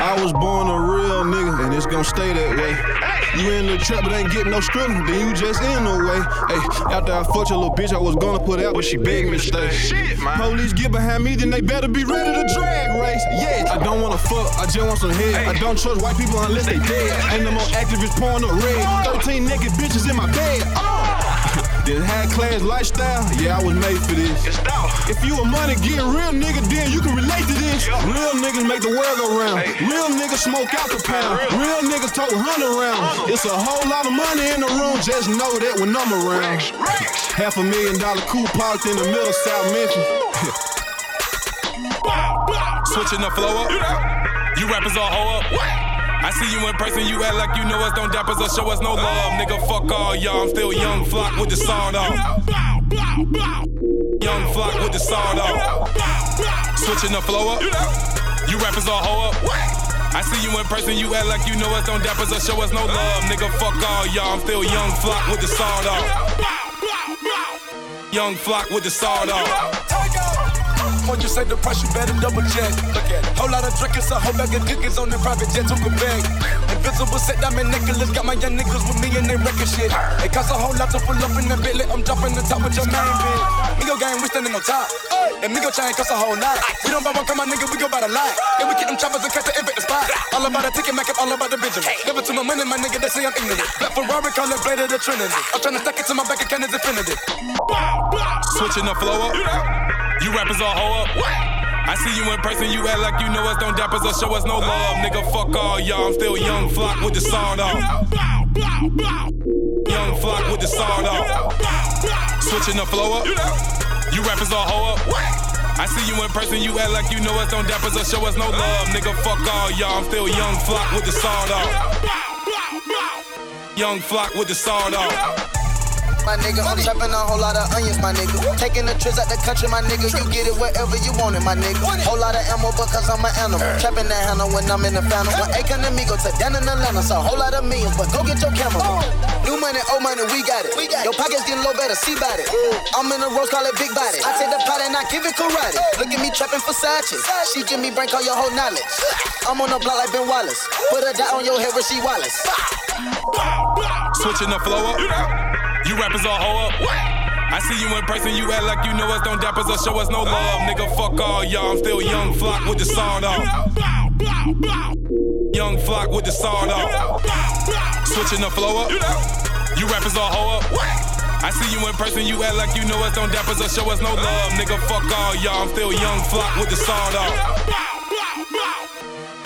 I was born a real nigga, and it's gonna stay that way. You in the trap, but ain't getting no struggle, then you just in the way. Hey, after I fucked your little bitch, I was gonna put out, but she begged me to stay. Shit, man. Police get behind me, then they better be ready to drag race. Yeah, I don't wanna fuck, I just want some head. I don't trust white people unless they dead. Ain't no more activists pouring up red. 13 naked bitches in my bed. This high class lifestyle, yeah, I was made for this. If you a money getting real nigga, then you can relate to this. Yeah. Real niggas make the world go round. Hey. Real niggas smoke out the pound. Real. Real niggas tote hundred rounds. It's a whole lot of money in the room. Just know that when I'm around. Rex, Rex. Half a million dollar coupe parked in the middle of South Memphis. Switching the flow up. You rappers all hoe up. I see you in person, you act like you know us. Don't dap us or show us no love. Nigga, fuck all y'all. I'm still young flock with the sawed off. Young flock with the sawed off. Switching the flow up. You rappers all hoe up. I see you in person, you act like you know us. Don't dap us or show us no love. Nigga, fuck all y'all. I'm still young flock with the sawed off. Young flock with the sawed off. Say the price, you better double check. Whole lot of drinkers, a whole bag of cookies on the private jet, a bag. Invisible set diamond necklace, got my young niggas with me and they wrecking shit. It costs a whole lot to pull up in the Bentley, I'm dropping the top with your main bitch. Migo gang, we standing on top. And Migo chain costs a whole lot. We don't buy one, come on, nigga, we go by the lot. And we get them choppers and catch the the spot. All about the ticket, make up, all about the Benjamin. Never to my money, my nigga, they say I'm ignorant. Black Ferrari, call it blade of the Trinity. I'm tryna stack it to my bank account, it's infinity. Switching the flow up. You rappers all hoe up. I see you in person, you act like you know us. Don't dap us or show us no love. Nigga, fuck all y'all. I'm still young flock with the sawed off. Young flock with the sawed off. Switching the flow up. You rappers all hoe up. I see you in person, you act like you know us. Don't dap us or show us no love. Nigga, fuck all y'all. I'm still young flock with the sawed off. Young flock with the sawed off. My nigga. I'm trapping a whole lot of onions, my nigga. Taking the trips out the country, my nigga. You get it wherever you want it, my nigga. Whole lot of ammo because I'm an animal. Trapping that handle when I'm in the phantom. When Akon and me go to down in Atlanta, so a whole lot of millions, but go get your camera. New money, old money, we got it. Your pockets getting low, better see about it. I'm in a rose, call it big body. I take the pot and I give it karate. Look at me trapping Versace. She give me brain, call your whole knowledge. I'm on the block like Ben Wallace. Put a dot on your head, Rasheed Wallace. Switching the flow up. You rappers all hoe up. I see you in person, you act like you know us. Don't dap us or show us no love. Nigga, fuck all y'all. I'm still young flock with the sawed off. Young flock with the sawed off. Switching the flow up. You rappers all hoe up. I see you in person, you act like you know us. Don't dap us or show us no love. Nigga, fuck all y'all. I'm still young flock with the sawed off.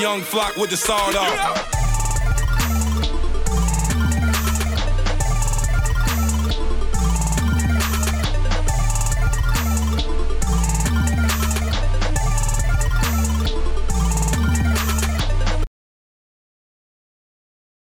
Young flock with the sawed off.